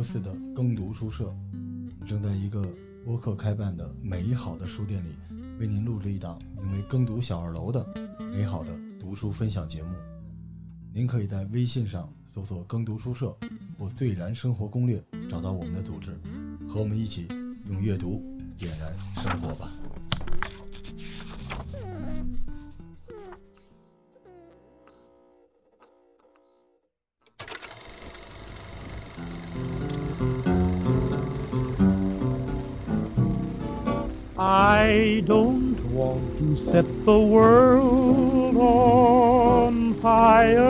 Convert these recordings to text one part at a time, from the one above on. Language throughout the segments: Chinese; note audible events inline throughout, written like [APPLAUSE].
多次的耕读书社，正在一个播客开办的美好的书店里，为您录制一档名为《耕读小二楼》的美好的读书分享节目。您可以在微信上搜索“耕读书社”或“最燃生活攻略”，找到我们的组织，和我们一起用阅读点燃生活吧。Set the world on fire.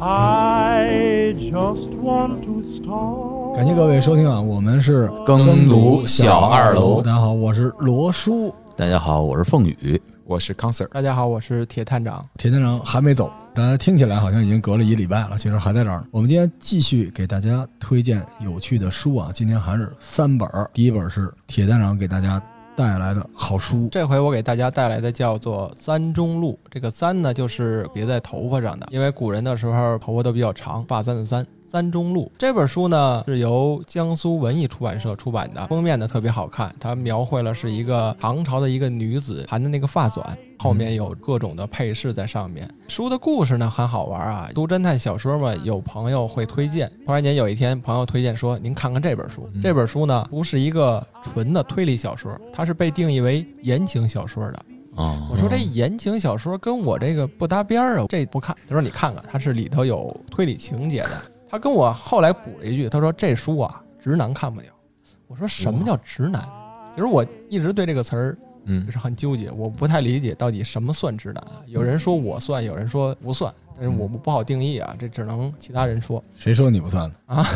I just want to start. 感谢各位收听啊，我们是耕读小二楼大家好，我是罗叔。大家好，我是凤宇。我是康 Sir，大家好，我是铁探长。铁探长还没走，大家听起来好像已经隔了一礼拜了，其实还在这儿。我们今天继续给大家推荐有趣的书啊，今天还是三本儿。第一本是铁蛋长给大家带来的好书，这回我给大家带来的叫做《簪中录》。这个簪呢，就是别在头发上的，因为古人的时候头发都比较长，发簪的簪。簪中路这本书呢，是由江苏文艺出版社出版的，封面呢特别好看，它描绘了是一个唐朝的一个女子盘的那个发簪，后面有各种的配饰在上面。书的故事呢很好玩啊，读侦探小说嘛，有朋友会推荐。突然间有一天，朋友推荐说：“您看看这本书。”这本书呢不是一个纯的推理小说，它是被定义为言情小说的。哦，我说这言情小说跟我这个不搭边儿啊，这不看。他说你看看，它是里头有推理情节的。他跟我后来补了一句，他说这书啊，直男看不了。我说什么叫直男？其实我一直对这个词儿，嗯是很纠结，我不太理解到底什么算直男啊。有人说我算，有人说不算，但是我不好定义啊，这只能其他人说谁说你不算的啊？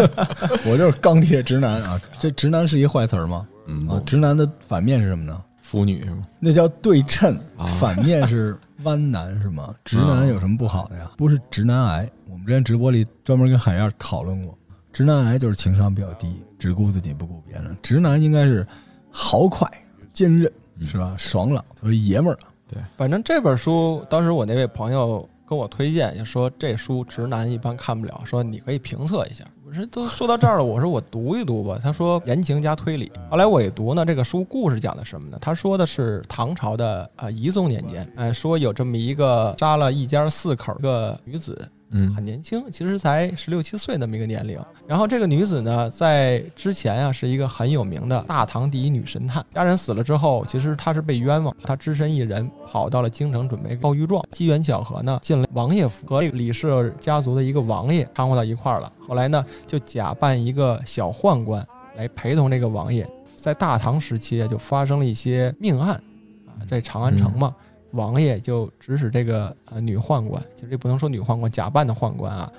[LAUGHS] 我就是钢铁直男啊！这直男是一坏词儿吗？嗯啊，直男的反面是什么呢？腐女是吗？那叫对称，啊反面是弯男是吗？[LAUGHS] 直男有什么不好的呀？不是直男癌。我们之前直播里专门跟海燕讨论过，直男癌就是情商比较低，只顾自己不顾别人。直男应该是豪快、坚韧，是吧？爽朗，特别爷们儿。对反正这本书，当时我那位朋友跟我推荐，就说这书直男一般看不了，说你可以评测一下。我说都说到这儿了，我说我读一读吧。他说言情加推理。后来我一读呢，这个书故事讲的什么呢？他说的是唐朝的啊宜宗年间，哎，说有这么一个杀了一家四口的女子，嗯很年轻，其实才十六七岁那么一个年龄。然后这个女子呢，在之前啊是一个很有名的大唐第一女神探。家人死了之后，其实她是被冤枉，她只身一人跑到了京城准备告御状。机缘巧合呢，进了王爷府，和李氏家族的一个王爷掺和到一块儿了。后来呢，就假扮一个小宦官来陪同这个王爷。在大唐时期啊，就发生了一些命案啊，在长安城嘛。王爷就指使这个呃女宦官，就这不能说女宦官，假扮的宦官啊，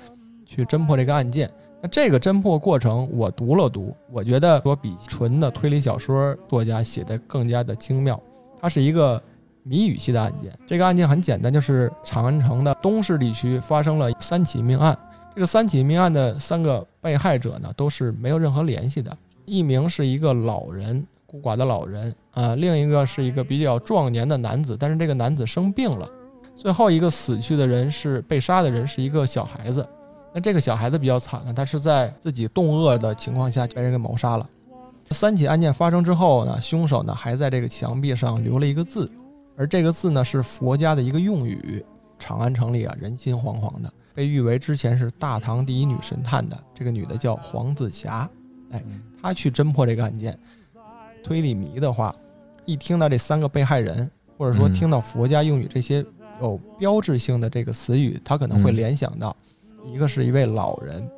去侦破这个案件。那这个侦破过程我读了读，我觉得说比纯的推理小说作家写的更加的精妙。它是一个谜语系的案件，这个案件很简单，就是长安城的东市地区发生了三起命案。这个三起命案的三个被害者呢，都是没有任何联系的。一名是一个老人，孤寡的老人啊、另一个是一个比较壮年的男子，但是这个男子生病了。最后一个死去的人是被杀的人是一个小孩子，那这个小孩子比较惨呢，他是在自己冻饿的情况下被人给谋杀了。三起案件发生之后呢，凶手呢还在这个墙壁上留了一个字，而这个字呢是佛家的一个用语。长安城里啊，人心惶惶的，被誉为之前是大唐第一女神探的这个女的叫黄子霞，哎，她去侦破这个案件。推理迷的话，一听到这三个被害人，或者说嗯听到佛家用语这些有标志性的这个词语，他可能会嗯联想到，一个是一位老人，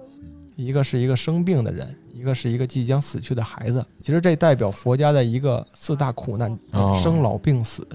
一个是一个生病的人，一个是一个即将死去的孩子。其实这代表佛家的一个四大苦难：哦生老病死。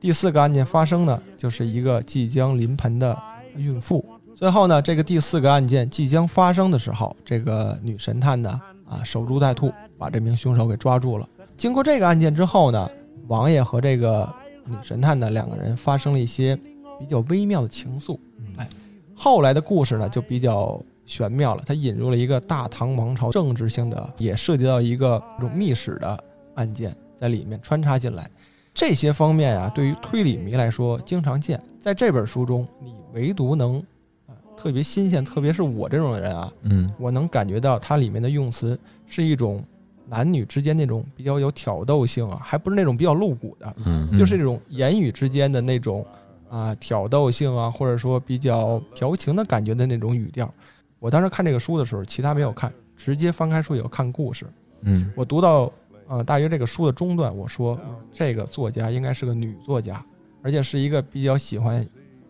第四个案件发生呢，就是一个即将临盆的孕妇。最后呢，这个第四个案件即将发生的时候，这个女神探呢，啊，守株待兔，把这名凶手给抓住了。经过这个案件之后呢，王爷和这个女神探呢两个人发生了一些比较微妙的情愫。哎，后来的故事呢就比较玄妙了，它引入了一个大唐王朝政治性的，也涉及到一个这种密史的案件在里面穿插进来。这些方面啊，对于推理迷来说经常见。在这本书中，你唯独能呃特别新鲜，特别是我这种人啊，嗯我能感觉到它里面的用词是一种男女之间那种比较有挑逗性啊，还不是那种比较露骨的，嗯，就是这种言语之间的那种啊挑逗性啊，或者说比较调情的感觉的那种语调。我当时看这个书的时候，其他没有看，直接翻开书以后看故事。嗯我读到呃大约这个书的中段，我说、嗯这个作家应该是个女作家，而且是一个比较喜欢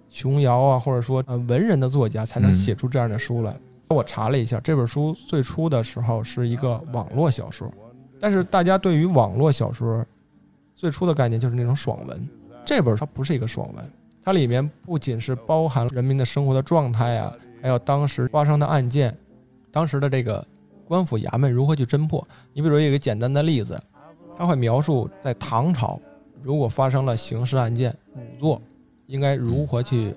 琼瑶啊，或者说呃文人的作家才能嗯写出这样的书来。我查了一下，这本书最初的时候是一个网络小说，但是大家对于网络小说最初的概念就是那种爽文，这本它不是一个爽文，它里面不仅是包含人民的生活的状态啊，还有当时发生的案件，当时的这个官府衙门如何去侦破。你比如有一个简单的例子，他会描述在唐朝如果发生了刑事案件仵作，应该如何去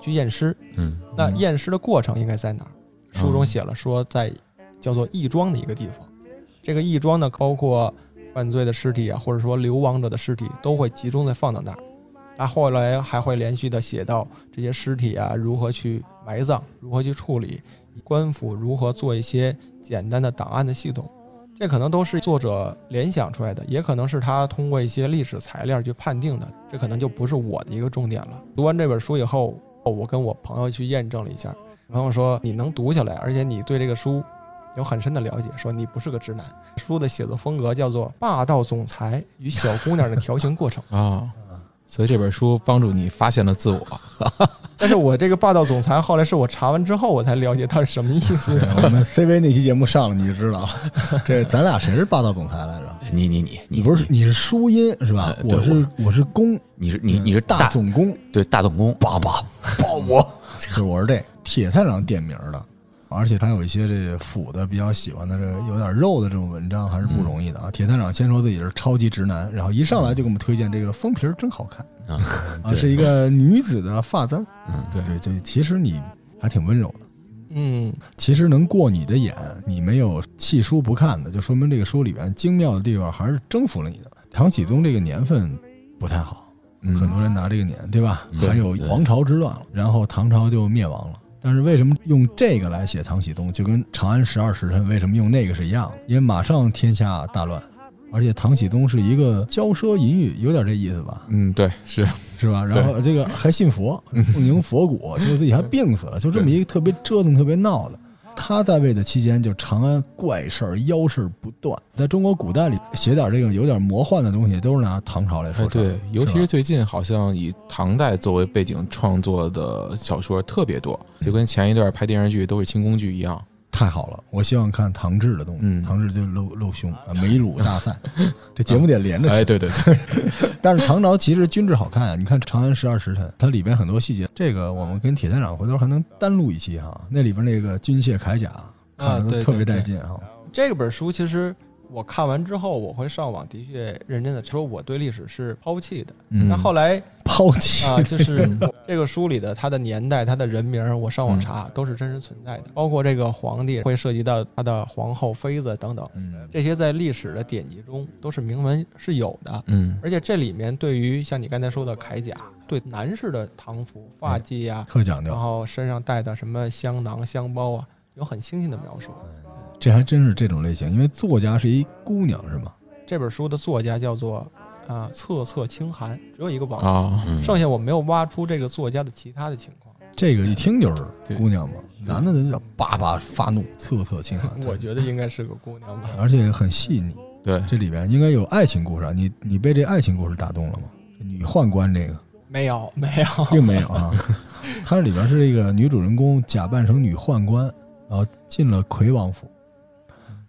去验尸。嗯那验尸的过程应该在哪儿？书中写了说，在叫做义庄的一个地方。这个义庄呢，包括犯罪的尸体啊，或者说流亡者的尸体，都会集中的放到那儿。他后来还会连续的写到这些尸体啊如何去埋葬，如何去处理，官府如何做一些简单的档案的系统。这可能都是作者联想出来的，也可能是他通过一些历史材料去判定的。这可能就不是我的一个重点了。读完这本书以后，我跟我朋友去验证了一下，朋友说你能读下来，而且你对这个书有很深的了解，说你不是个直男。书的写作风格叫做霸道总裁与小姑娘的调情过程。啊，所以这本书帮助你发现了自我。但是我这个霸道总裁后来是我查完之后我才了解他是什么意思。对 [LAUGHS] 我们 CV 那期节目上了你就知道了，[LAUGHS] 这咱俩谁是霸道总裁来着？[LAUGHS] 你你你你不是你是淑音是吧？呃我是我是公，你是你你是大总工，对大总工，爸爸抱我，就是我是这铁探长点名的，而且他有一些这个腐的比较喜欢的这个有点肉的这种文章还是不容易的啊。铁探长先说自己是超级直男，然后一上来就给我们推荐这个封皮儿真好看啊啊，是一个女子的发簪，嗯对对，这其实你还挺温柔的。嗯，其实能过你的眼，你没有弃书不看的，就说明这个书里边精妙的地方还是征服了你的。唐僖宗这个年份不太好，嗯很多人拿这个年，对吧？对还有王朝之乱，然后唐朝就灭亡了。但是为什么用这个来写唐僖宗，就跟长安十二时辰为什么用那个是一样的？因为马上天下大乱，而且唐僖宗是一个骄奢淫欲，有点这意思吧？嗯对是 [LAUGHS] 是吧？然后这个还信佛，奉迎佛骨，结果自己还病死了，就这么一个特别折腾、特别闹的。他在位的期间，就长安怪事儿、妖事儿不断。在中国古代里写点这个有点魔幻的东西，都是拿唐朝来说哎事。对，尤其是最近好像以唐代作为背景创作的小说特别多，就跟前一段拍电视剧都是清宫剧一样。太好了，我希望看唐制的东西。嗯唐制就是露露胸啊，美乳大赛，[LAUGHS] 这节目得连着。哎，对对对，[LAUGHS] 但是唐朝其实军制好看啊，你看《长安十二时辰》，它里边很多细节，这个我们跟铁探长回头还能单录一期哈。那里边那个军械铠甲看着都特别带劲哈。这本书其实我看完之后，我会上网的确认真的说我对历史是抛弃的。嗯那后来抛弃啊，就是 [LAUGHS] 这个书里的他的年代、他的人名，我上网查都是真实存在的，包括这个皇帝会涉及到他的皇后、妃子等等，嗯这些在历史的典籍中都是明文是有的。嗯而且这里面对于像你刚才说的铠甲，对男士的唐服、发髻呀、特讲究然。后身上带的什么香囊、香包啊，有很清晰的描述。这还真是这种类型，因为作家是一姑娘是吗？这本书的作家叫做啊策策清寒，只有一个网名，啊，嗯剩下我没有挖出这个作家的其他的情况。这个一听就是姑娘嘛，男的就叫爸爸发怒，侧侧清寒，[LAUGHS] 我觉得应该是个姑娘吧。[LAUGHS] 而且很细腻。[LAUGHS] 对，这里边应该有爱情故事啊，你你被这爱情故事打动了吗？女宦官这个没有，没有。并没有啊，它这里边是这个女主人公假扮成女宦官，然后进了魁王府。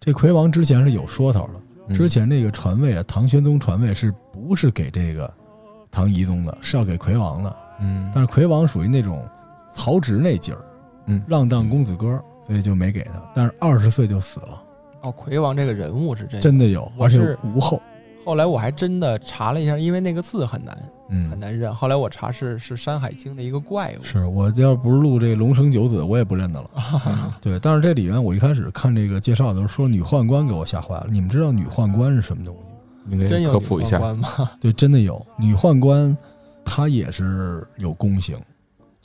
这魁王之前是有说头的，嗯之前这个传位啊，唐玄宗传位是不是给这个唐懿宗的？是要给魁王的。嗯但是魁王属于那种曹植那劲儿，嗯浪荡公子哥，所以就没给他。但是二十岁就死了，哦，魁王这个人物是这样。真的有，而且是无后。后来我还真的查了一下，因为那个字很难嗯很嗯，难认。后来我查是是《山海经》的一个怪物。是我要不是录这个龙生九子，我也不认得了。[LAUGHS] 对，但是这里面我一开始看这个介绍的时候说女宦官，给我吓坏了。你们知道女宦官是什么东西吗？应该真有科普一下女宦。官吗？[LAUGHS] 对，真的有女宦官，她也是有宫刑，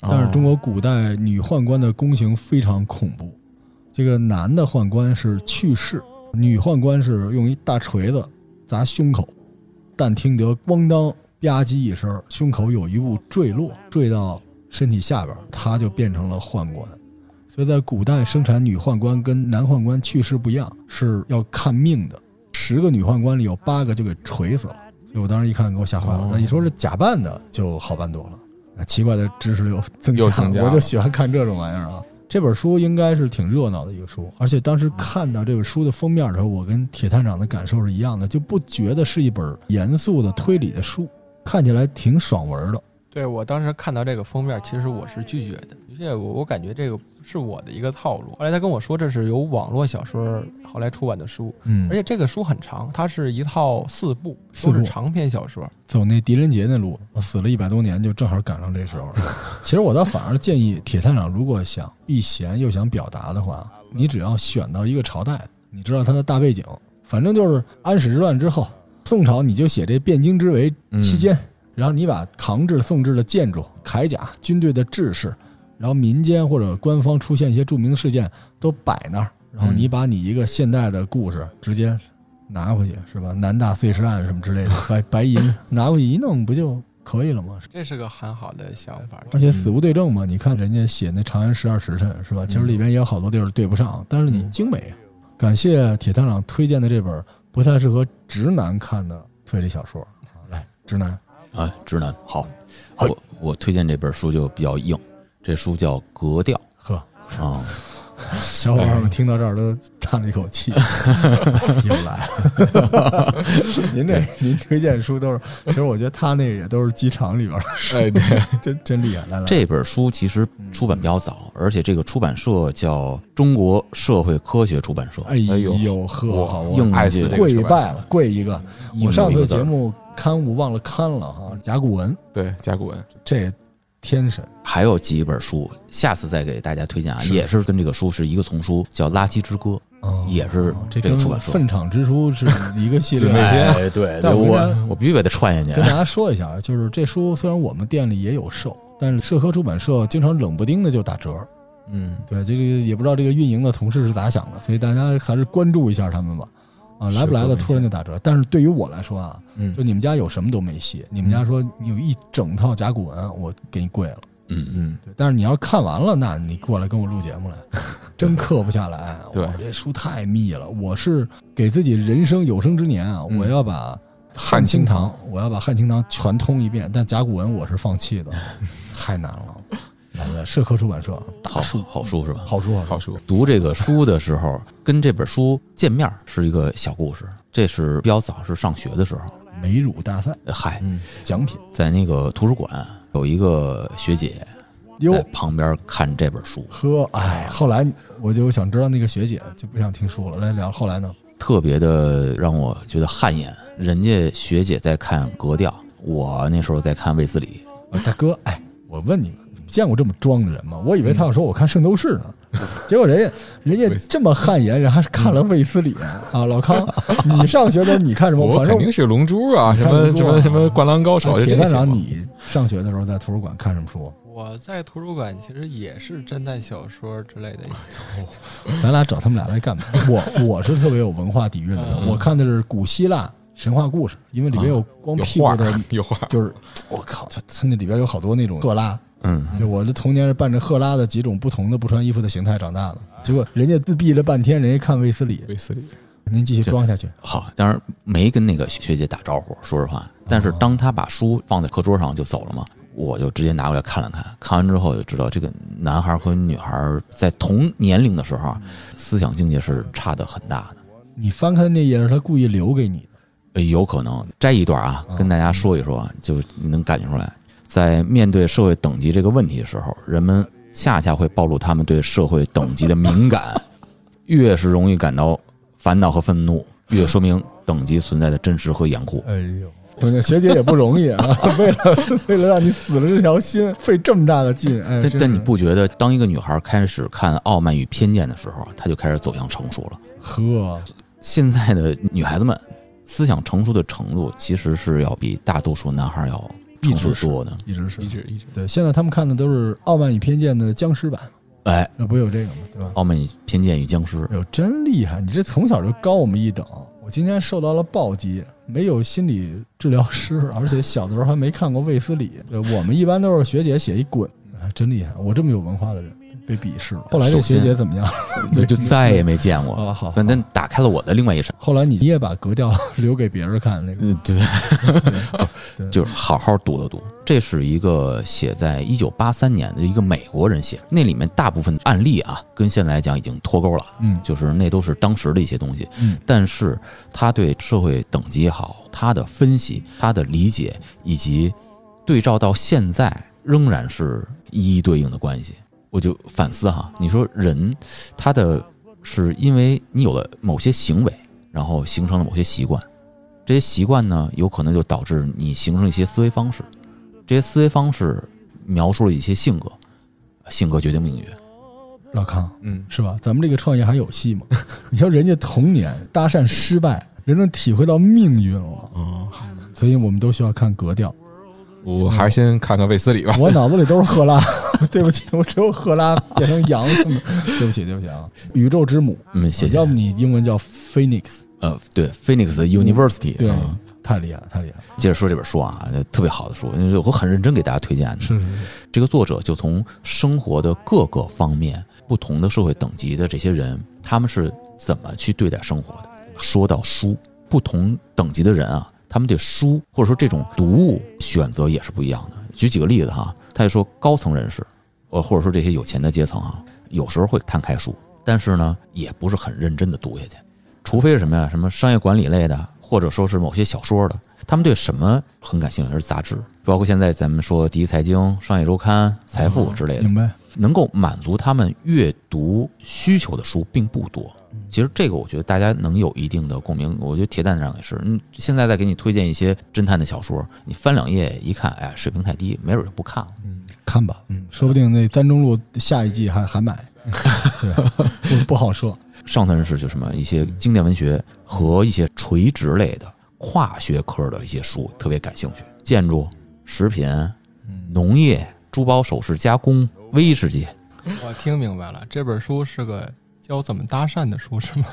但是中国古代女宦官的宫刑非常恐怖，这个男的宦官是去世，女宦官是用一大锤子砸胸口，但听得咣当吧唧一声，胸口有一物坠落，坠到身体下边，他就变成了宦官。所以在古代生产女宦官跟男宦官去世不一样，是要看命的。十个女宦官里有八个就给锤死了，所以我当时一看给我吓坏了哦。但你说是假扮的就好办多了。啊，奇怪的知识又增加了，又增加了我就喜欢看这种玩意儿啊。这本书应该是挺热闹的一个书，而且当时看到这本书的封面的时候，我跟铁探长的感受是一样的，就不觉得是一本严肃的推理的书，看起来挺爽文的。对我当时看到这个封面，其实我是拒绝的，而且我我感觉这个不是我的一个套路。后来他跟我说这是由网络小说后来出版的书，嗯而且这个书很长，它是一套四部，四部都是长篇小说。走那狄仁杰那路，我死了一百多年，就正好赶上这时候。[LAUGHS] 其实我倒反而建议铁探长，如果想避嫌又想表达的话，你只要选到一个朝代，你知道它的大背景，反正就是安史之乱之后，宋朝你就写这汴京之围期间，然后你把唐制、宋制的建筑、铠甲、军队的制式，然后民间或者官方出现一些著名的事件都摆那儿，然后你把你一个现代的故事直接拿回去，是吧？南大碎尸案什么之类的，[LAUGHS] 白白银拿过去一弄，不就可以了吗？这是个很好的想法。而且死无对证嘛，你看人家写那《长安十二时辰》是吧？其实里边也有好多地儿对不上，但是你精美啊。感谢铁探长推荐的这本不太适合直男看的推理小说。来，直男，啊，直男好，我我推荐这本书就比较硬，这书叫《格调呵，》啊，[LAUGHS] 小伙伴们听到这儿都叹了一口气，[LAUGHS] 又来了。[LAUGHS] 您这您推荐书都是，其实我觉得他那个也都是机场里边的书，哎，对，真真厉害。来来，这本书其实出版比较早，而且这个出版社叫中国社会科学出版社。哎哎呦呦呵，我好我硬爱死这个跪拜了，跪一个。硬我上次节目刊物忘了刊了哈，甲骨文对甲骨文，这天神还有几本书，下次再给大家推荐啊，是也是跟这个书是一个丛书，叫《垃圾之歌》，哦也是这个出版社。粪场之书是一个系列。[LAUGHS] 对，[LAUGHS] 对，但我对我我必须给它串下去跟。大家说一下，[LAUGHS] 就是这书虽然我们店里也有售，但是社科出版社经常冷不丁的就打折。嗯，对，这个也不知道这个运营的同事是咋想的，所以大家还是关注一下他们吧。啊，来不来的突然就打折，但是对于我来说啊，嗯就你们家有什么都没戏，你们家说你有一整套甲骨文，我给你跪了。嗯，嗯，对，但是你要看完了，那你过来跟我录节目来，[LAUGHS] 真刻不下来。对哇这书太密了。我是给自己人生有生之年啊，嗯我要把汉清堂，我要把汉清堂全通一遍，但甲骨文我是放弃的，[LAUGHS] 太难了。社科出版社大好书，好书是吧？好书，好书，读这个书的时候，跟这本书见面是一个小故事。这是比较早，是上学的时候。美乳大赛呃嗨，嗯，奖品在那个图书馆有一个学姐哟在旁边看这本书，呵，哎，后来我就想知道那个学姐，就不想听书了。来聊后来呢？特别的让我觉得汗颜。人家学姐在看格调，我那时候在看卫斯理。啊，大哥，哎，我问你们，你们见过这么装的人吗？我以为他要说我看《圣斗士》呢，[LAUGHS] 结果人家人家这么汗颜，人还是看了卫斯理啊。老康，[LAUGHS] 你上学的时候你看什么？我反正肯定是龙珠啊，什么什么什么灌篮高手，就铁探长，这些嘛。你上学的时候在图书馆看什么书？我在图书馆其实也是侦探小说之类的一些。[LAUGHS] 咱俩找他们俩来干嘛？我我是特别有文化底蕴的人，嗯我看的是古希腊神话故事，因为里面有光屁股的，有画，就是我靠，他他那里边有好多那种赫拉，嗯，就我的童年是伴着赫拉的几种不同的不穿衣服的形态长大的，结果人家自闭了半天，人家看卫斯理，卫斯理，您继续装下去。好，当然没跟那个学姐打招呼，说实话。但是当他把书放在课桌上就走了嘛，我就直接拿过来看了看。看完之后就知道，这个男孩和女孩在同年龄的时候啊，思想境界是差的很大的。你翻开那页是他故意留给你的，呃有可能摘一段啊，嗯跟大家说一说，就你能感觉出来，在面对社会等级这个问题的时候，人们恰恰会暴露他们对社会等级的敏感，[LAUGHS] 越是容易感到烦恼和愤怒，越说明等级存在的真实和严酷。哎呦，对，学姐也不容易啊，[LAUGHS] 为了为了让你死了这条心，费这么大的劲，哎，但但你不觉得，当一个女孩开始看《傲慢与偏见》的时候，她就开始走向成熟了？呵，现在的女孩子们思想成熟的程度，其实是要比大多数男孩要重直是数多的。一直是一直一直对。现在他们看的都是《傲慢与偏见》的僵尸版，哎，那不有这个吗？对吧？傲慢与偏见与僵尸，哎呦，真厉害！你这从小就高我们一等。我今天受到了暴击，没有心理治疗师，而且小的时候还没看过卫斯理。对，我们一般都是学姐写一滚，啊真厉害！我这么有文化的人被鄙视了。后来这学姐怎么样？就 [LAUGHS] 就再也没见过。[LAUGHS] 啊，好。但但打开了我的另外一扇，后来你也把格调 [LAUGHS] 留给别人看，那个嗯，对，对就是好好读了读。这是一个写在一九八三年的一个美国人写，那里面大部分案例啊，跟现在来讲已经脱钩了，嗯就是那都是当时的一些东西。嗯，但是他对社会等级也好，他的分析、他的理解，以及对照到现在，仍然是一一对应的关系。我就反思哈，你说人他的是因为你有了某些行为，然后形成了某些习惯，这些习惯呢，有可能就导致你形成一些思维方式，这些思维方式描述了一些性格，性格决定命运。老康嗯，是吧？咱们这个创业还有戏吗？[LAUGHS] 你瞧人家童年搭讪失败，人能体会到命运了，嗯，所以我们都需要看格调。我还是先看看卫斯理吧。我脑子里都是赫拉，[LAUGHS] 对不起，我只有赫拉变成羊什么？对不起，对不起啊！宇宙之母，嗯，谢谢要。不你英文叫 Phoenix，呃，对，Phoenix University，对啊，太厉害了，太厉害了！接着说这本书啊，特别好的书，我很认真给大家推荐的。是是是，这个作者就从生活的各个方面、不同的社会等级的这些人，他们是怎么去对待生活的。说到书，不同等级的人啊，他们对书或者说这种读物选择也是不一样的。举几个例子哈，他就说高层人士，呃，或者说这些有钱的阶层啊，有时候会看开书，但是呢，也不是很认真的读下去，除非是什么呀，什么商业管理类的，或者说是某些小说的，他们对什么很感兴趣？是杂志，包括现在咱们说第一财经、商业周刊、财富之类的，明白？能够满足他们阅读需求的书并不多。其实这个我觉得大家能有一定的共鸣。我觉得铁蛋上也是，嗯，现在再给你推荐一些侦探的小说，你翻两页一看，哎，水平太低，没准就不看了。嗯看吧，嗯，说不定那三中路下一季还还买，[LAUGHS] 对，不不好说。上层人士就什么一些经典文学和一些垂直类的跨学科的一些书特别感兴趣，建筑、食品、农业、珠宝首饰加工、威士忌，我听明白了，这本书是个教怎么搭讪的书，是吗？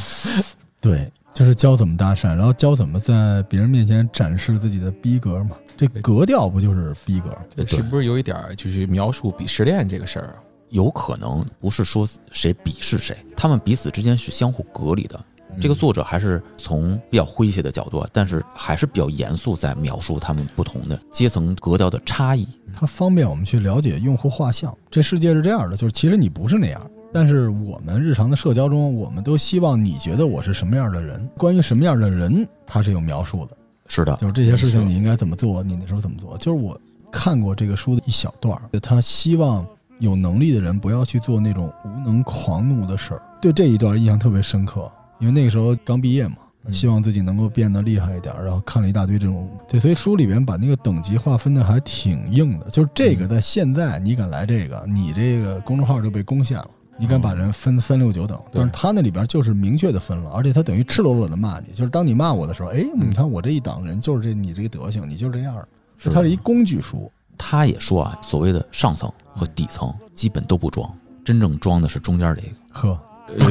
[LAUGHS] 对，就是教怎么搭讪，然后教怎么在别人面前展示自己的逼格嘛。这格调不就是逼格？对是不是有一点儿就是描述鄙视链这个事儿啊？有可能不是说谁鄙视谁，他们彼此之间是相互隔离的。这个作者还是从比较诙谐的角度，但是还是比较严肃，在描述他们不同的阶层格调的差异。它方便我们去了解用户画像。这世界是这样的，就是其实你不是那样，但是我们日常的社交中，我们都希望你觉得我是什么样的人。关于什么样的人，他是有描述的，是的，就是这些事情你应该怎么做，你那时候怎么做。就是我看过这个书的一小段儿，他希望有能力的人不要去做那种无能狂怒的事儿。对这一段印象特别深刻，因为那个时候刚毕业嘛。希望自己能够变得厉害一点，然后看了一大堆这种对，所以书里边把那个等级划分的还挺硬的。就是这个在现在你敢来这个，你这个公众号就被攻陷了。你敢把人分三六九等，但是他那里边就是明确的分了，而且他等于赤裸裸的骂你，就是当你骂我的时候，哎，你看我这一档人就是这你这个德行，你就是这样，是他是一工具书。他也说啊，所谓的上层和底层基本都不装，真正装的是中间这个。呵，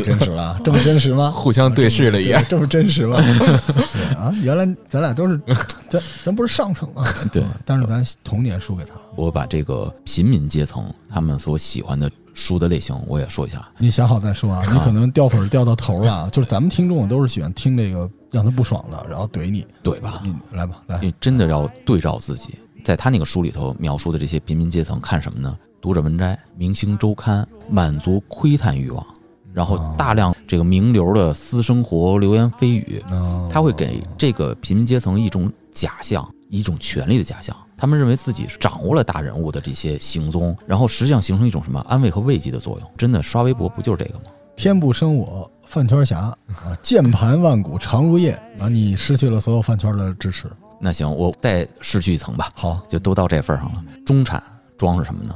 真实了，这么真实吗？[LAUGHS] 互相对视了一眼，这么真实吗？[LAUGHS] 是啊，原来咱俩都是，咱咱不是上层吗？对，但是咱童年输给他。我把这个平民阶层他们所喜欢的书的类型我也说一下。你想好再说啊，你可能掉粉掉到头了。就是咱们听众都是喜欢听这个让他不爽的，然后怼你，怼吧？你来吧，来，你真的要对照自己，在他那个书里头描述的这些平民阶层看什么呢？读者文摘、明星周刊，满足窥探欲望，然后大量这个名流的私生活、流言蜚语，嗯他会给这个平民阶层一种假象，一种权力的假象。他们认为自己是掌握了大人物的这些行踪，然后实际上形成一种什么安慰和慰藉的作用。真的，刷微博不就是这个吗？天不生我，饭圈侠啊，[LAUGHS] 键盘万古长如夜啊，你失去了所有饭圈的支持。那行，我再失去一层吧，好，就都到这份上了。中产装是什么呢？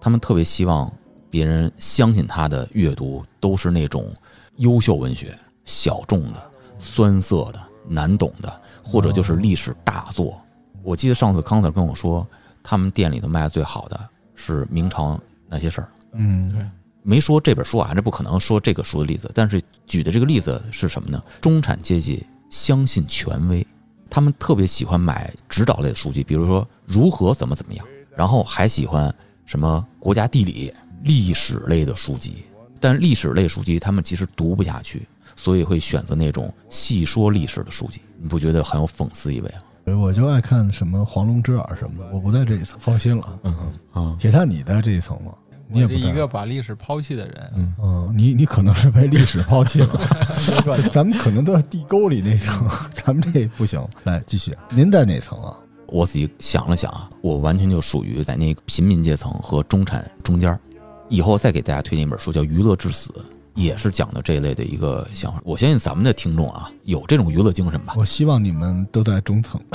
他们特别希望别人相信他的阅读都是那种优秀文学、小众的、酸涩的、难懂的，或者就是历史大作。我记得上次康 Sir 跟我说，他们店里头卖的最好的是明朝那些事儿，嗯，对没说这本书啊，这不可能说这个书的例子，但是举的这个例子是什么呢？中产阶级相信权威，他们特别喜欢买指导类的书籍，比如说如何怎么怎么样，然后还喜欢什么国家地理、历史类的书籍。但历史类书籍他们其实读不下去，所以会选择那种细说历史的书籍。你不觉得很有讽刺意味吗？我就爱看什么黄龙之耳什么的，我不在这一层，放心了。嗯啊，铁蛋，你在这一层吗？你也不在一个把历史抛弃的人，嗯嗯，你你可能是被历史抛弃了，[LAUGHS] 咱们可能都在地沟里那层，[LAUGHS] 咱们这不行。来继续，您在哪层啊？我自己想了想啊，我完全就属于在那个平民阶层和中产中间儿。以后再给大家推荐一本书，叫《娱乐至死》，也是讲的这一类的一个想法。我相信咱们的听众啊，有这种娱乐精神吧？我希望你们都在中层。[LAUGHS]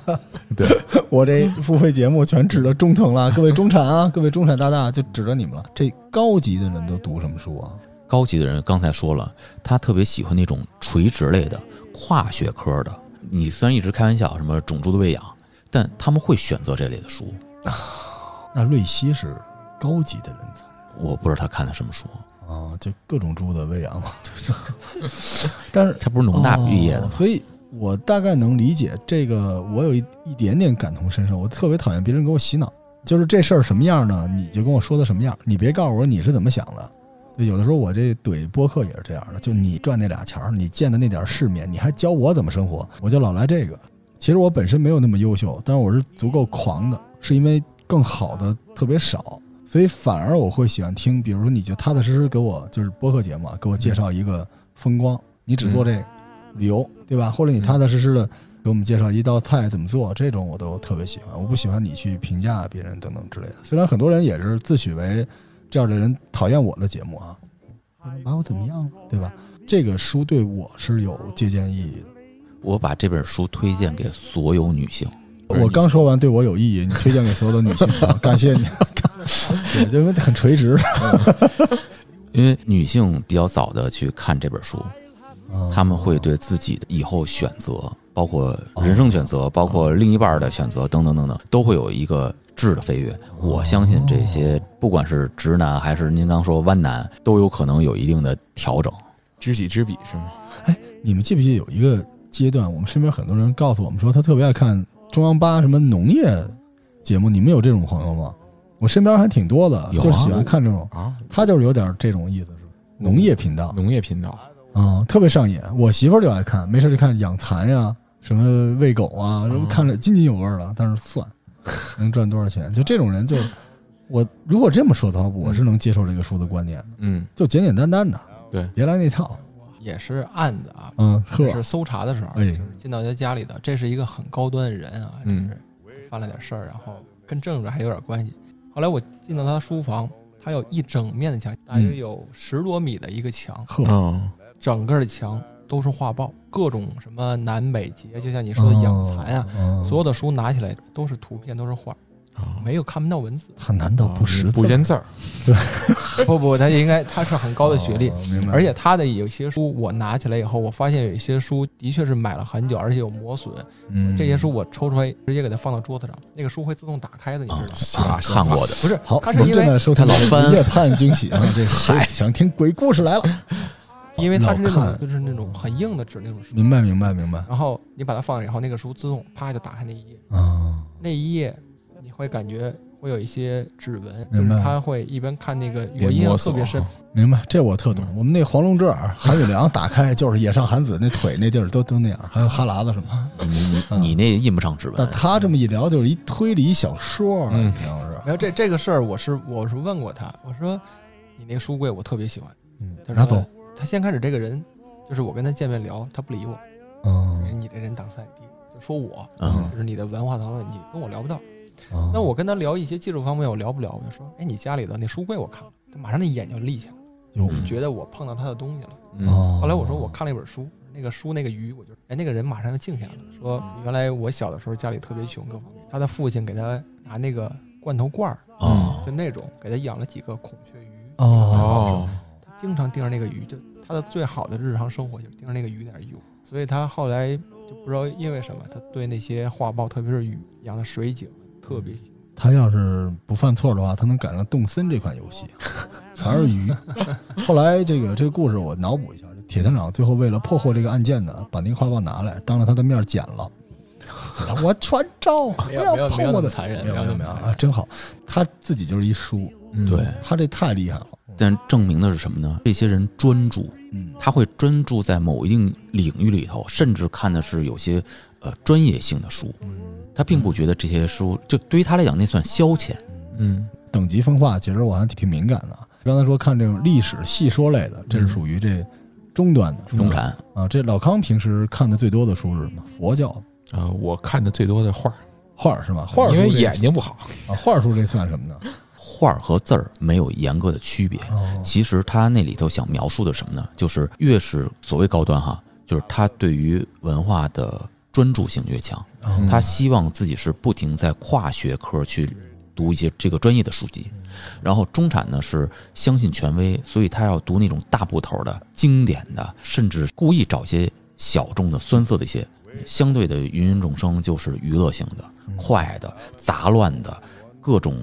[LAUGHS] 对，我这付费节目全指着中层了，各位中产啊，[LAUGHS] 各位中产大大就指着你们了。这高级的人都读什么书啊？高级的人刚才说了，他特别喜欢那种垂直类的、跨学科的。你虽然一直开玩笑什么种猪的喂养，但他们会选择这类的书。那瑞希是高级的人才我不知道他看的什么书，啊，就各种猪的喂养嘛。[LAUGHS] 但是他不是农大毕业的所以我大概能理解这个，我有一一点点感同身受。我特别讨厌别人给我洗脑，就是这事儿什么样呢？你就跟我说的什么样，你别告诉我你是怎么想的。就有的时候我这怼播客也是这样的，就你赚那俩钱儿，你见的那点世面，你还教我怎么生活，我就老来这个。其实我本身没有那么优秀，但是我是足够狂的，是因为更好的特别少，所以反而我会喜欢听，比如说你就踏踏实实给我就是播客节目啊，给我介绍一个风光，你只做这个旅游，对吧？或者你踏踏实实的给我们介绍一道菜怎么做，这种我都特别喜欢。我不喜欢你去评价别人等等之类的。虽然很多人也是自诩为这样的人讨厌我的节目啊，不能把我怎么样，对吧？这个书对我是有借鉴意义的。我把这本书推荐给所有女性。我刚说完对我有意义，你推荐给所有的女性啊，[LAUGHS] 感谢你。[LAUGHS] 对，因为很垂直。因为女性比较早的去看这本书，哦她们会对自己的以后选择，包括人生选择，包括另一半的选择等等等等，都会有一个质的飞跃。我相信这些，不管是直男还是您刚说弯男，都有可能有一定的调整。知己知彼是吗？哎你们记不记得有一个阶段，我们身边很多人告诉我们说，他特别爱看中央八什么农业节目。你们有这种朋友吗？我身边还挺多的，啊就是喜欢看这种，啊，他就是有点这种意思，是吧农业频道，农业频道，嗯，特别上瘾。我媳妇儿就爱看，没事就看养蚕呀，什么喂狗啊，什么看着津津有味儿的。但是算 [LAUGHS] 能赚多少钱，就这种人就，我如果这么说的话，我是能接受这个书的观念的，嗯，就简简单单的，对，别来那套。也是案子啊。嗯，是搜查的时候，哎。就是进到他家里的，这是一个很高端的人啊，嗯。就是犯了点事儿，然后跟政治还有点关系。后来我进到他书房，他有一整面的墙，大约有十多米的一个墙，整个的墙都是画报，各种什么南北节，就像你说的养蚕啊，嗯所有的书拿起来都是图片，都是画，啊没有看不到文字。他难道不识字不认字儿？[LAUGHS] 不不，他应该他是很高的学历哦，而且他的有些书我拿起来以后，我发现有一些书的确是买了很久，而且有磨损。嗯这些书我抽出来，直接给它放到桌子上，那个书会自动打开的，你啊知道吗？啊，看过的，不是，好，我们它是因为他老翻夜盼惊喜啊！[LAUGHS] 这嗨，想听鬼故事来了。因为它是就是那种很硬的纸那种书，明白，明白，明白。然后你把它放了以后，那个书自动啪就打开那一页，啊，那一页你会感觉会有一些指纹，就是他会一边看那个，我边印象特别深，明白，这我特懂。我们那黄龙之耳，韩宇良打开就是野上韩子那腿那地儿都都那样，还有哈喇子什么。你你你那印不上指纹，但他这么一聊，就是一推理小说，嗯你要是，然后这这个事儿，我是我是问过他，我说你那个书柜我特别喜欢，嗯，他说拿走。他先开始这个人，就是我跟他见面聊，他不理我，嗯，你这人档次很低，就说我，嗯就是你的文化层次，你跟我聊不到。嗯那我跟他聊一些技术方面，我聊不了，我就说，哎，你家里的那书柜我看了，他马上那眼就立起来了，有嗯觉得我碰到他的东西了。后来我说我看了一本书，那个书那个鱼，我就哎那个人马上就静下来了，说原来我小的时候家里特别穷，各方面，他的父亲给他拿那个罐头罐儿，哦。就那种给他养了几个孔雀鱼，哦，哦，他经常盯着那个鱼，就他的最好的日常生活就是盯着那个鱼在那儿游，所以他后来就不知道因为什么，他对那些画报，特别是鱼养的水景特别喜欢。他要是不犯错的话，他能赶上动森这款游戏，全是鱼。[LAUGHS] 后来这个这个故事我脑补一下，铁探长最后为了破获这个案件呢，把那个画报拿来，当着他的面剪了。[LAUGHS] 我全照，不没有要没有没有那么碰我的残忍没有没有啊，真好。他自己就是一书，嗯对，他这太厉害了。但证明的是什么呢？这些人专注，嗯，他会专注在某一定领域里头，甚至看的是有些呃专业性的书。他并不觉得这些书就对于他来讲那算消遣。嗯等级分化，其实我还挺敏感的。刚才说看这种历史细说类的，这是属于这中端的中产，啊。这老康平时看的最多的书是什么？佛教啊，我看的最多的画儿，画儿是吧？画儿书因为眼睛不好，啊，画儿书这算什么呢？画儿和字儿没有严格的区别。哦，其实他那里头想描述的什么呢？就是越是所谓高端哈，就是他对于文化的专注性越强，嗯他希望自己是不停在跨学科去读一些这个专业的书籍。然后中产呢是相信权威，所以他要读那种大部头的、经典的，甚至故意找一些小众的、酸涩的一些。相对的芸芸众生就是娱乐性的、快的、杂乱的，各种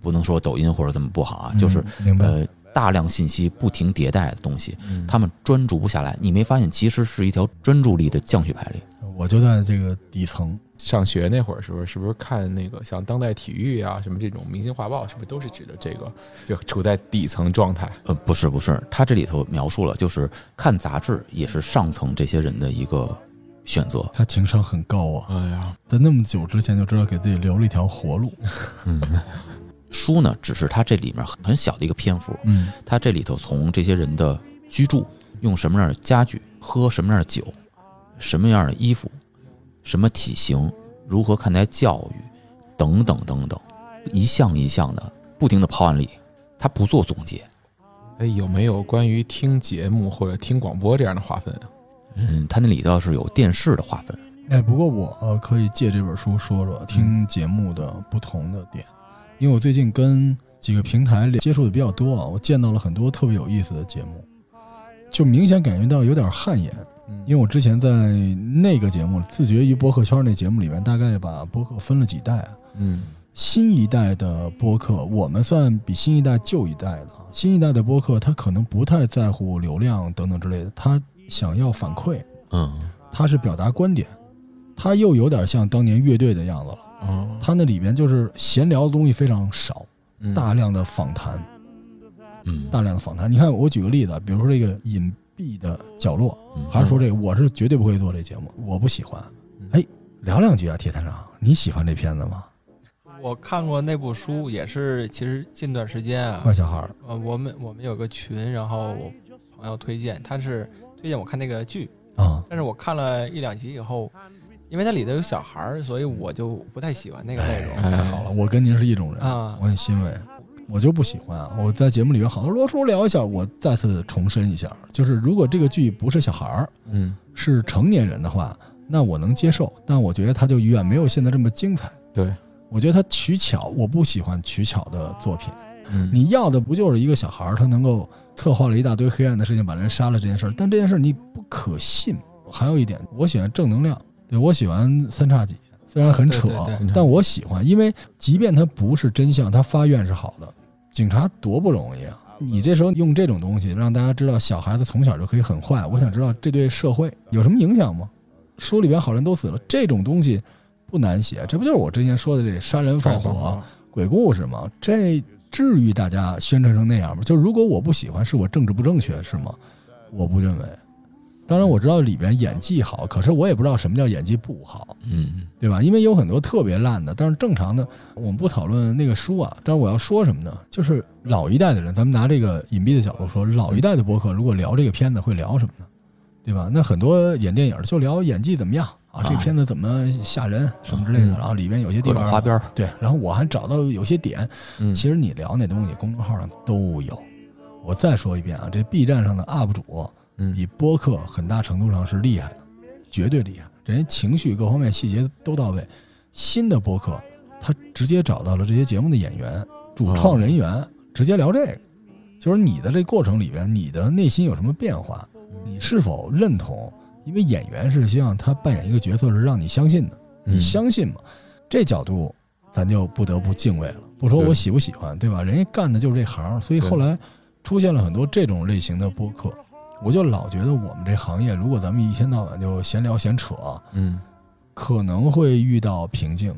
不能说抖音或者怎么不好啊，就是。呃大量信息不停迭代的东西，他们专注不下来。你没发现其实是一条专注力的降序排列？我就在这个底层，上学那会儿时候，是不是看那个像当代体育啊，什么这种明星画报，是不是都是指的这个，就处在底层状态？呃，不是不是，他这里头描述了，就是看杂志也是上层这些人的一个选择。他情商很高啊，哎呀，在那么久之前就知道给自己留了一条活路。[LAUGHS] 书呢，只是它这里面很小的一个篇幅，嗯它这里头从这些人的居住、用什么样的家具、喝什么样的酒、什么样的衣服、什么体型、如何看待教育等等等等，一项一项的不停的抛案例，他不做总结。哎，有没有关于听节目或者听广播这样的划分啊？嗯，他那里倒是有电视的划分。哎，不过我呃可以借这本书说说听节目的不同的点，因为我最近跟几个平台里接触的比较多啊，我见到了很多特别有意思的节目，就明显感觉到有点汗颜。因为我之前在那个节目自绝于播客圈那节目里面，大概把播客分了几代啊。嗯新一代的播客，我们算比新一代旧一代的啊。新一代的播客，他可能不太在乎流量等等之类的，他想要反馈，嗯，他是表达观点，他又有点像当年乐队的样子了。哦，他那里边就是闲聊的东西非常少，嗯。大量的访谈，嗯，大量的访谈。你看，我举个例子，比如说这个隐蔽的角落，嗯。还是说这个，我是绝对不会做这节目，我不喜欢。哎，聊两句啊，铁探长，你喜欢这片子吗？我看过那部书，也是其实近段时间啊坏，小孩儿，呃，我们我们有个群，然后我朋友推荐，他是推荐我看那个剧，啊，但是我看了一两集以后，因为它里头有小孩儿，所以我就不太喜欢那个内容。哎太好了，我跟您是一种人啊我很欣慰。我就不喜欢啊！我在节目里面好多罗叔聊一下，我再次重申一下，就是如果这个剧不是小孩儿，嗯，是成年人的话，那我能接受，但我觉得它就远没有现在这么精彩。对，我觉得它取巧，我不喜欢取巧的作品。嗯，你要的不就是一个小孩儿，他能够策划了一大堆黑暗的事情，把人杀了这件事儿，但这件事儿你不可信。还有一点，我喜欢正能量，对我喜欢三叉戟，虽然很扯，对对对但我喜欢，因为即便它不是真相，它发愿是好的。警察多不容易啊！你这时候用这种东西让大家知道小孩子从小就可以很坏，我想知道这对社会有什么影响吗？书里边好人都死了，这种东西不难写，这不就是我之前说的这杀人放火、鬼故事吗？这至于大家宣传成那样吗？就如果我不喜欢，是我政治不正确是吗？我不认为。当然我知道里边演技好，可是我也不知道什么叫演技不好，嗯对吧？因为有很多特别烂的，但是正常的我们不讨论那个书啊。但是我要说什么呢？就是老一代的人，咱们拿这个隐蔽的角度说，老一代的博客如果聊这个片子会聊什么呢？对吧？那很多演电影就聊演技怎么样啊，这啊片子怎么吓人什么之类的，嗯然后里边有些地方花边儿，对，然后我还找到有些点，嗯，其实你聊那东西，公众号上都有。我再说一遍啊，这 B 站上的 UP 主嗯比播客很大程度上是厉害的，绝对厉害，人家情绪各方面细节都到位。新的播客，他直接找到了这些节目的演员、主创人员，直接聊这个，就是你的这过程里边，你的内心有什么变化，你是否认同因为演员是希望他扮演一个角色是让你相信的，你嗯相信吗？这角度咱就不得不敬畏了。不说我喜不喜欢，对吧？人家干的就是这行，所以后来出现了很多这种类型的播客。我就老觉得我们这行业，如果咱们一天到晚就闲聊闲扯，嗯可能会遇到瓶颈，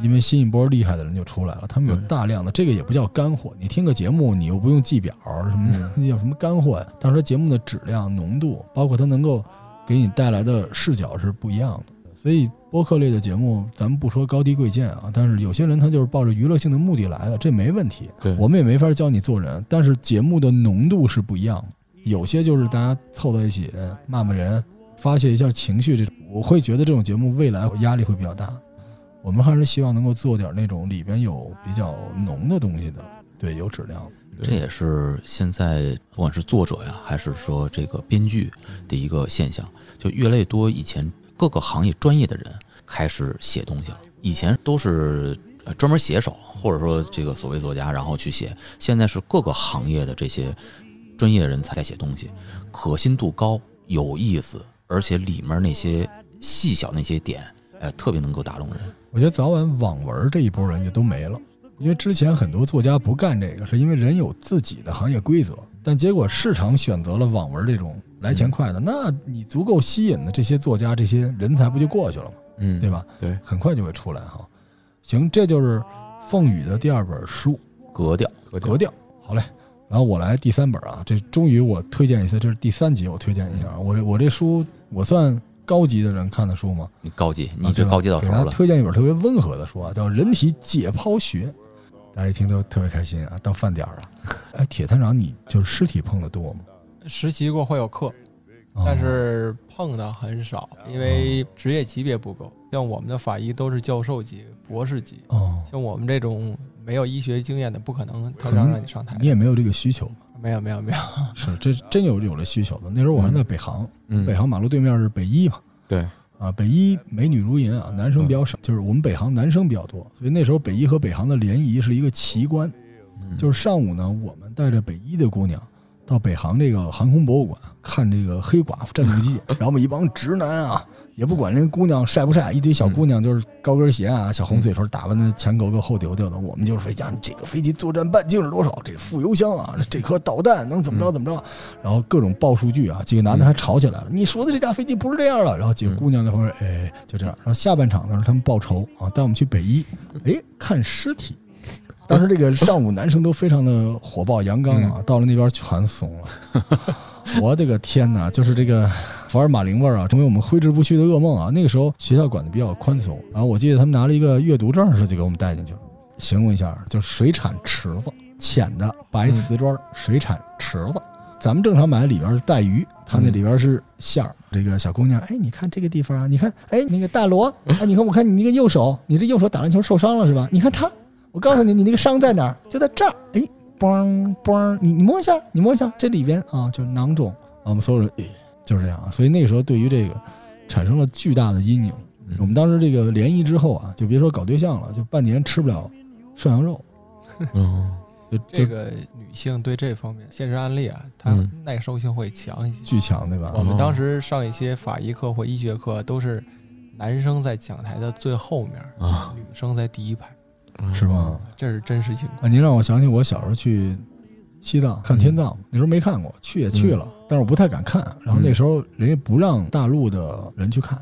因为新一波厉害的人就出来了，他们有大量的这个也不叫干货，你听个节目你又不用记表什么的，那 [LAUGHS] 叫什么干货呀？但是说节目的质量、浓度，包括它能够给你带来的视角是不一样的。所以播客类的节目，咱们不说高低贵贱啊，但是有些人他就是抱着娱乐性的目的来的，这没问题。对我们也没法教你做人，但是节目的浓度是不一样的。有些就是大家凑在一起骂骂人，发泄一下情绪，这种我会觉得这种节目未来压力会比较大。我们还是希望能够做点那种里边有比较浓的东西的，对，有质量。这也是现在不管是作者呀，还是说这个编剧的一个现象，就越来越多以前各个行业专业的人开始写东西了。以前都是专门写手，或者说这个所谓作家，然后去写。现在是各个行业的这些专业人才在写东西，可信度高，有意思，而且里面那些细小那些点，哎，特别能够打动人。我觉得早晚网文这一波人就都没了，因为之前很多作家不干这个，是因为人有自己的行业规则，但结果市场选择了网文这种来钱快的，那你足够吸引的这些作家、这些人才不就过去了吗？嗯，对？吧？对，很快就会出来哈。行，这就是凤羽的第二本书格调，《格调》。好嘞，然后我来第三本啊，这终于我推荐一次，这是第三集，我推荐一下啊。我这我这书我算高级的人看的书吗？你高级，你这高级到头给大家。推荐一本特别温和的书啊，叫《人体解剖学》，大家一听都特别开心啊。到饭点儿了，[LAUGHS] 哎，铁探长，你就是尸体碰的多吗？实习过会有课，哦但是碰的很少，因为职业级别不够。像我们的法医都是教授级、博士级，哦，像我们这种没有医学经验的，不可能他可能让让你上台你。也没有这个需求，没有没有 [LAUGHS] 没有，是这真有有了需求的。那时候我还在北航，嗯，北航马路对面是北医嘛，对，啊，北医美女如云啊，男生比较少，就是我们北航男生比较多，所以那时候北医和北航的联谊是一个奇观，嗯。就是上午呢，我们带着北医的姑娘到北航这个航空博物馆看这个黑寡妇战斗机，[LAUGHS] 然后我们一帮直男啊，也不管人姑娘晒不晒，一堆小姑娘就是高跟鞋啊，小红嘴唇，打扮的前狗狗后丢丢的，我们就是说讲这个飞机作战半径是多少，这副油箱啊，这颗导弹能怎么着怎么着，然后各种报数据啊，几个男的还吵起来了，你说的这架飞机不是这样的，然后几个姑娘在旁边，哎，就这样，然后下半场呢是他们报仇啊，带我们去北医，哎，看尸体。当时这个上午男生都非常的火爆阳刚啊，到了那边全怂了。[LAUGHS] 我的个天哪！就是这个福尔马林味儿啊，成为我们挥之不去的噩梦啊。那个时候学校管的比较宽松，然后我记得他们拿了一个阅读证似的就给我们带进去了。形容一下，就是水产池子，浅的白瓷砖水产池子。咱们正常买里边是带鱼，它那里边是馅儿。这个小姑娘，哎，你看这个地方啊，你看，哎，那个大罗，哎，你看，我看你那个右手，你这右手打篮球受伤了是吧？你看他，我告诉你，你那个伤在哪儿？就在这儿。哎，嘣嘣，你你摸一下，你摸一下，这里边啊就是囊肿。我们所有人，哎，就是这样啊。所以那个时候对于这个产生了巨大的阴影。嗯我们当时这个联谊之后啊，就别说搞对象了，就半年吃不了涮羊肉，嗯，[LAUGHS] 就就这个女性对这方面现实案例啊，她嗯耐受性会强一些。巨强，对吧？我们当时上一些法医课或医学课，都是男生在讲台的最后面，啊，女生在第一排，是吗？这是真实情况。啊，您让我想起我小时候去西藏看天葬，那时候没看过，去也去了，但是我不太敢看。然后那时候人家不让大陆的人去看。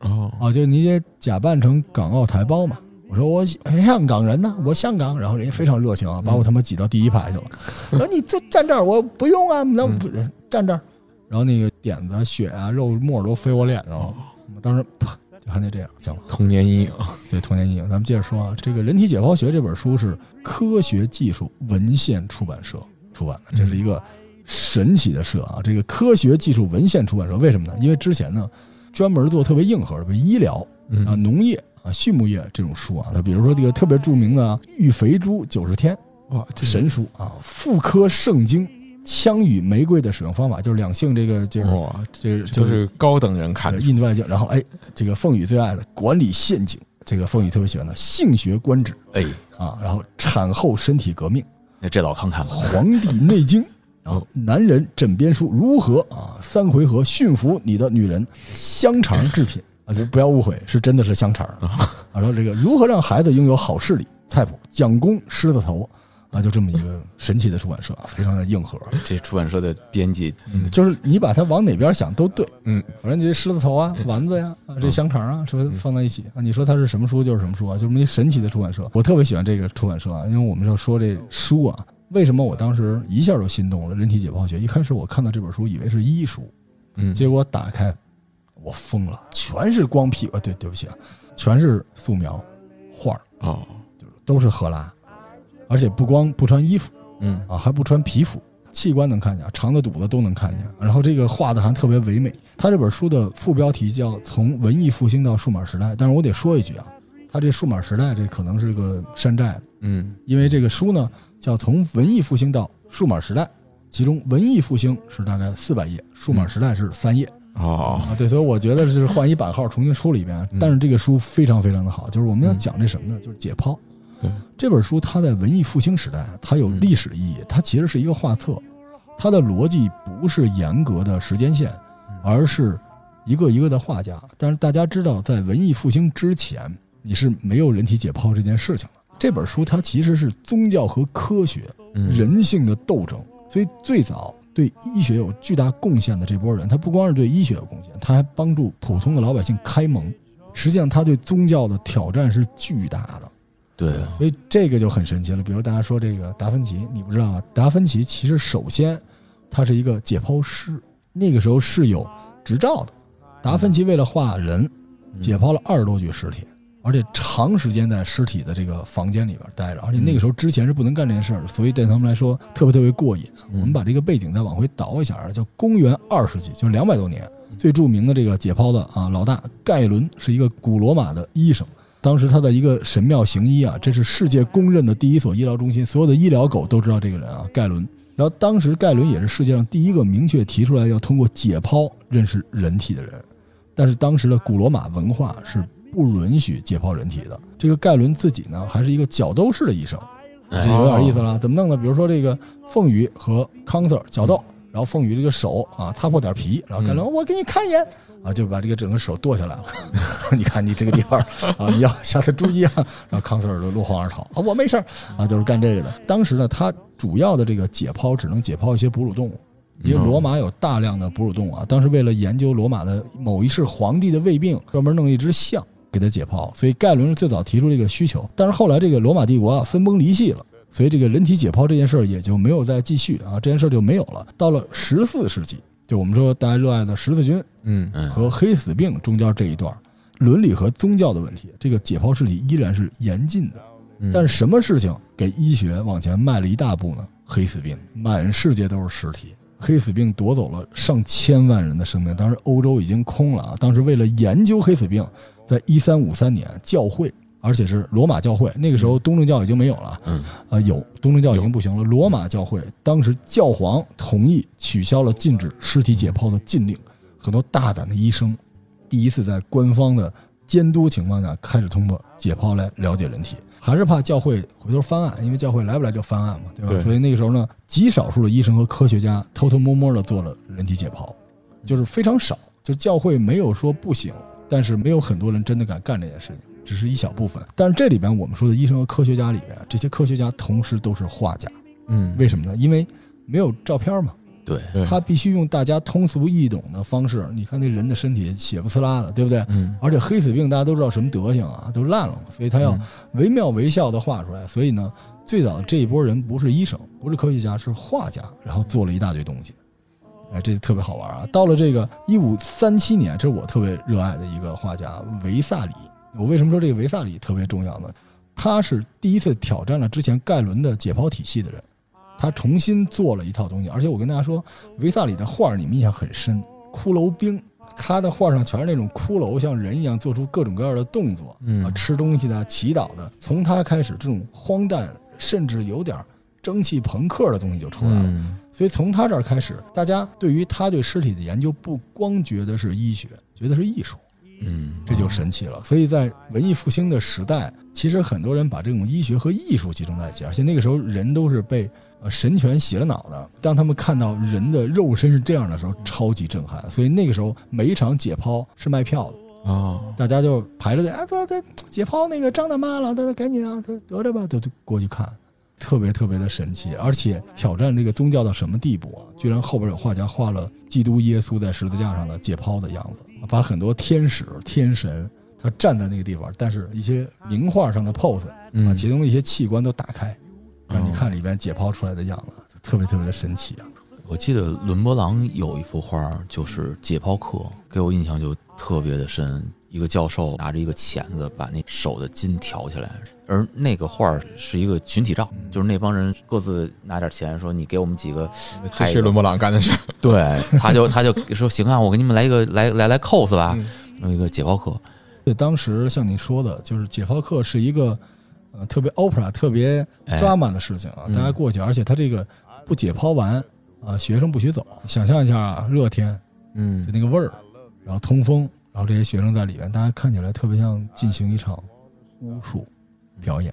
哦，啊，就你得假扮成港澳台胞嘛。我说我香港人呢，我香港，然后人家非常热情啊，把我他妈挤到第一排去了。[LAUGHS] 然后你就站这儿，我不用啊，那不站这儿。然后那个点子、血啊、肉沫都飞我脸上了，我当时啪就还得这样，行了。童年阴影，对童年阴影，咱们接着说啊，这个《人体解剖学》这本书是科学技术文献出版社出版的，这是一个神奇的社啊。这个科学技术文献出版社为什么呢？因为之前呢，专门做特别硬核的，比如医疗啊、嗯，农业啊、畜牧业这种书啊。它比如说这个特别著名的《育肥猪九十天》哇，这神书啊，《妇科圣经》。枪与玫瑰的使用方法就是两性这个就是哇，这个就是高等人看的，印度外经，然后哎，这个凤羽最爱的管理陷阱，这个凤羽特别喜欢的性学官职哎，啊，然后产后身体革命，那这老康看了，《黄帝内经》[LAUGHS] 然后男人枕边书如何啊？三回合驯服你的女人，香肠制品啊，就不要误会，是真的是香肠 [LAUGHS] 啊。然后这个如何让孩子拥有好视力菜谱，蒋公狮子头啊，就这么一个神奇的出版社，非常的硬核。这出版社的编辑，就是你把它往哪边想都对，嗯，反正你这狮子头啊、丸子呀、啊这香肠啊，是不是放在一起啊？你说它是什么书就是什么书啊，就这么一神奇的出版社。我特别喜欢这个出版社啊，因为我们要说这书啊，为什么我当时一下就心动了？人体解剖学，一开始我看到这本书以为是医书，嗯，结果打开，我疯了，全是光屁啊！对，对不起啊，全是素描画儿，哦，都是赫拉，而且不光不穿衣服。嗯啊，还不穿皮肤，器官能看见，肠子、肚子都能看见。然后这个画的还特别唯美。他这本书的副标题叫《从文艺复兴到数码时代》，但是我得说一句啊，他这数码时代这可能是个山寨，嗯因为这个书呢叫从文艺复兴到数码时代，其中文艺复兴是大概四百页，数码时代是三页。哦，啊，对，所以我觉得就是换一版号重新出了一遍，但是这个书非常非常的好，就是我们要讲这什么呢？就是解剖。对，这本书它在文艺复兴时代，它有历史意义，它其实是一个画册，它的逻辑不是严格的时间线，而是一个一个的画家。但是大家知道，在文艺复兴之前，你是没有人体解剖这件事情的。这本书它其实是宗教和科学、嗯人性的斗争，所以最早对医学有巨大贡献的这波人，他不光是对医学有贡献，他还帮助普通的老百姓开蒙。实际上，他对宗教的挑战是巨大的，对，所以这个就很神奇了。比如大家说这个达芬奇，你不知道啊？达芬奇其实首先他是一个解剖师，那个时候是有执照的。达芬奇为了画人，解剖了二十多具尸体，而且长时间在尸体的这个房间里边待着，而且那个时候之前是不能干这件事儿的，所以对他们来说特别特别过瘾。我们把这个背景再往回倒一下啊，叫公元二世纪，就是两百多年，最著名的这个解剖的啊老大盖伦是一个古罗马的医生。当时他在一个神庙行医啊，这是世界公认的第一所医疗中心，所有的医疗狗都知道这个人啊，盖伦。然后当时盖伦也是世界上第一个明确提出来要通过解剖认识人体的人，但是当时的古罗马文化是不允许解剖人体的。这个盖伦自己呢，还是一个角斗士的医生，这有点意思了。怎么弄呢？比如说这个凤羽和康 Sir 角斗，然后凤羽这个手啊擦破点皮，然后盖伦我给你看一眼啊，就把这个整个手剁下来了。[LAUGHS] 你看你这个地方啊，你要下次注意啊。然后康 Sir 就落荒而逃啊，我没事儿啊，就是干这个的。当时呢，他主要的这个解剖只能解剖一些哺乳动物。因为罗马有大量的哺乳动物啊，当时为了研究罗马的某一世皇帝的胃病，专门弄了一只象给他解剖，所以盖伦是最早提出这个需求。但是后来这个罗马帝国啊分崩离析了，所以这个人体解剖这件事儿也就没有再继续啊，这件事儿就没有了。到了十四世纪，就我们说大家热爱的十字军嗯嗯和黑死病中间这一段，伦理和宗教的问题，这个解剖尸体依然是严禁的。嗯，但是什么事情给医学往前迈了一大步呢？黑死病，满世界都是尸体。黑死病夺走了上千万人的生命，当时欧洲已经空了啊！当时为了研究黑死病，在一三五三年，教会，而且是罗马教会，那个时候东正教已经没有了，嗯，啊，有东正教已经不行了。罗马教会当时教皇同意取消了禁止尸体解剖的禁令，很多大胆的医生第一次在官方的监督情况下开始通过解剖来了解人体，还是怕教会回头翻案，因为教会来不来就翻案嘛，对吧？对所以那个时候呢，极少数的医生和科学家偷偷摸摸的做了人体解剖，就是非常少，就教会没有说不行，但是没有很多人真的敢干这件事情。只是一小部分，但是这里边我们说的医生和科学家里边，这些科学家同时都是画家，嗯为什么呢？因为没有照片嘛，对，他必须用大家通俗易懂的方式。你看那人的身体血不呲啦的，对不对？嗯而且黑死病大家都知道什么德行啊，都烂了嘛，所以他要嗯惟妙惟肖的画出来。所以呢，最早这一波人不是医生，不是科学家，是画家，然后做了一大堆东西。哎，这特别好玩啊！到了这个一五三七年，这是我特别热爱的一个画家维萨里。我为什么说这个维萨里特别重要呢？他是第一次挑战了之前盖伦的解剖体系的人，他重新做了一套东西。而且我跟大家说，维萨里的画儿你们印象很深，骷髅兵，他的画上全是那种骷髅像人一样做出各种各样的动作，嗯啊，吃东西的、祈祷的。从他开始，这种荒诞甚至有点蒸汽朋克的东西就出来了。嗯所以从他这儿开始，大家对于他对尸体的研究，不光觉得是医学，觉得是艺术。嗯这就神奇了。所以在文艺复兴的时代，其实很多人把这种医学和艺术集中在一起，而且那个时候人都是被呃神权洗了脑的。当他们看到人的肉身是这样的时候，超级震撼。所以那个时候每一场解剖是卖票的，哦，大家就排着队啊，走走，解剖那个张大妈了，大家赶紧啊，得得着吧，就就过去看。特别特别的神奇，而且挑战这个宗教到什么地步啊？居然后边有画家画了基督耶稣在十字架上的解剖的样子，把很多天使、天神他站在那个地方，但是一些名画上的 pose 把嗯，其中一些器官都打开，让你哦看里边解剖出来的样子，就特别特别的神奇啊！我记得伦勃朗有一幅画，就是解剖课，给我印象就特别的深。一个教授拿着一个钳子，把那手的筋挑起来，而那个画儿是一个群体照，就是那帮人各自拿点钱，说你给我们几个这拍一个是伦勃朗干的事儿。对，他就他就说行啊，我给你们来一个来来来 cos 吧，弄一个解剖课。对，当时像你说的，就是解剖课是一个呃特别 opera、特别哎 drama 的事情啊，嗯大家过去，而且他这个不解剖完啊，学生不许走。想象一下啊，热天嗯就那个味儿，然后通风，然后这些学生在里面，大家看起来特别像进行一场巫术表演，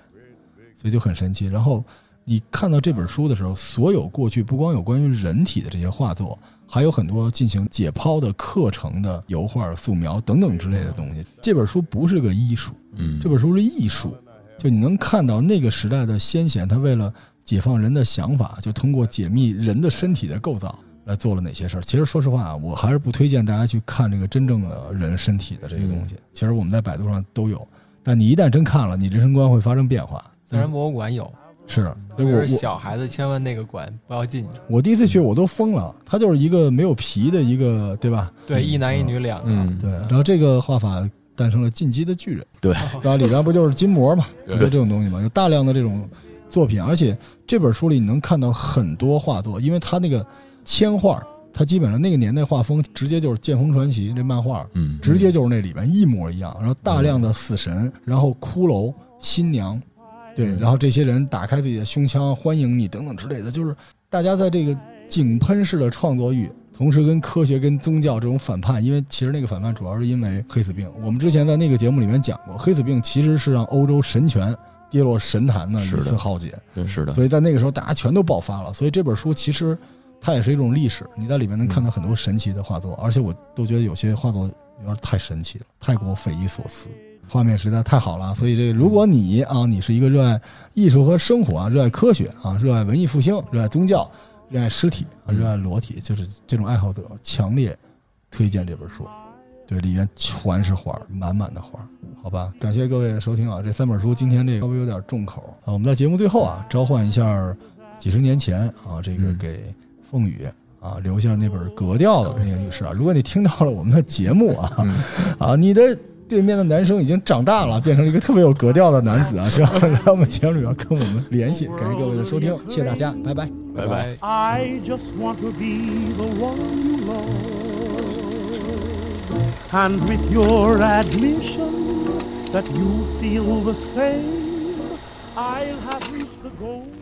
所以就很神奇。然后你看到这本书的时候，所有过去不光有关于人体的这些画作，还有很多进行解剖的课程的油画、素描等等之类的东西。这本书不是个医术，嗯，这本书是艺术，就你能看到那个时代的先贤，他为了解放人的想法，就通过解密人的身体的构造来做了哪些事儿。其实说实话啊，我还是不推荐大家去看这个真正的人身体的这些东西。其实我们在百度上都有，但你一旦真看了，你人生观会发生变化。自然博物馆有，是，特别是所以我我小孩子千万那个馆不要进去。我第一次去我都疯了，它就是一个没有皮的一个，对吧？对，一男一女两个。嗯，对，然后这个画法诞生了进击的巨人，对然后里边不就是筋膜嘛，[LAUGHS] 对就这种东西嘛，有大量的这种作品，而且这本书里你能看到很多画作，因为它那个铅画，它基本上那个年代画风直接就是《剑锋传奇》这漫画，嗯，直接就是那里边一模一样，然后大量的死神，然后骷髅、新娘，对，嗯然后这些人打开自己的胸腔欢迎你等等之类的，就是大家在这个井喷式的创作欲，同时跟科学跟宗教这种反叛，因为其实那个反叛主要是因为黑死病。我们之前在那个节目里面讲过，黑死病其实是让欧洲神权跌落神坛的一次浩劫，对是的，所以在那个时候大家全都爆发了。所以这本书其实它也是一种历史，你在里面能看到很多神奇的画作，而且我都觉得有些画作有点太神奇了，太过匪夷所思。画面实在太好了，所以这个如果你啊，你是一个热爱艺术和生活啊，热爱科学啊，热爱文艺复兴，热爱宗教，热爱尸体啊，热爱裸体，就是这种爱好者，强烈推荐这本书。对，里面全是花儿，满满的花儿，好吧？感谢各位的收听啊！这三本书今天这个稍微有点重口啊。我们在节目最后啊，召唤一下几十年前啊，这个嗯给凤羽啊留下那本格调的那个女士啊，如果你听到了我们的节目啊，嗯啊，你的对面的男生已经长大了，变成了一个特别有格调的男子啊，希望来我们节目里边跟我们联系。感谢各位的收听，谢谢大家，拜拜。拜拜。I just want to be the one you love. And with your admission that you feel the same, I'll have reached the goal.